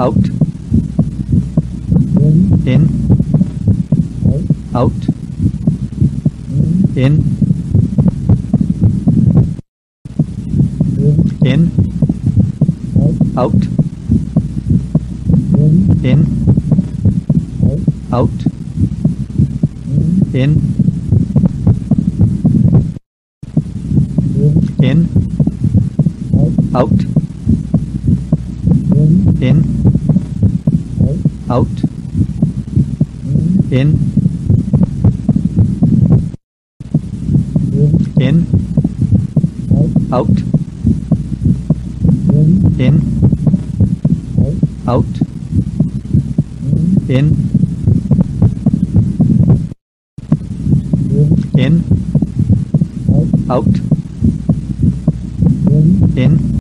in, out, in, out, in, in, out, in, out, in, in, out, in, out, in, in, out, in, out, in, in, out, in,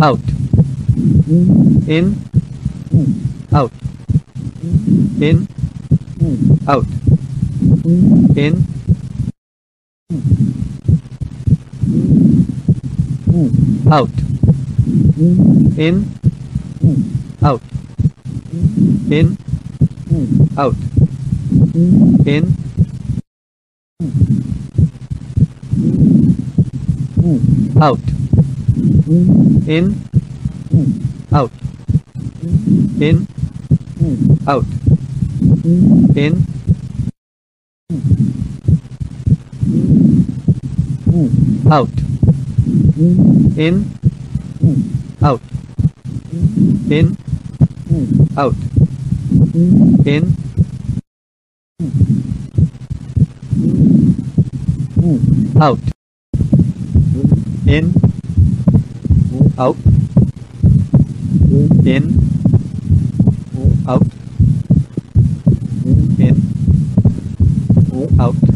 out, in, out, in, out, in, out, in, out, in, out, in, out, in, out, in, out, in, out, in, out, in, out, in, out, in, out, in, out, in, out.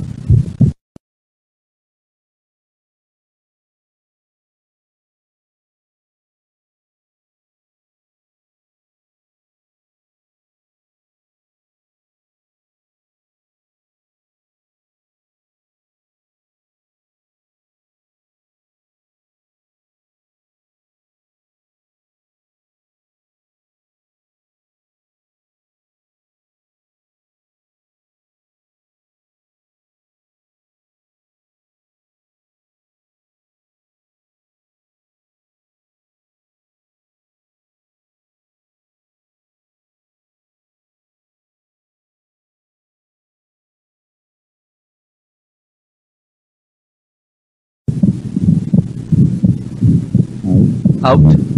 Out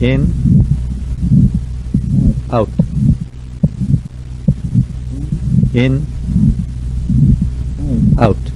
in, out, in, out.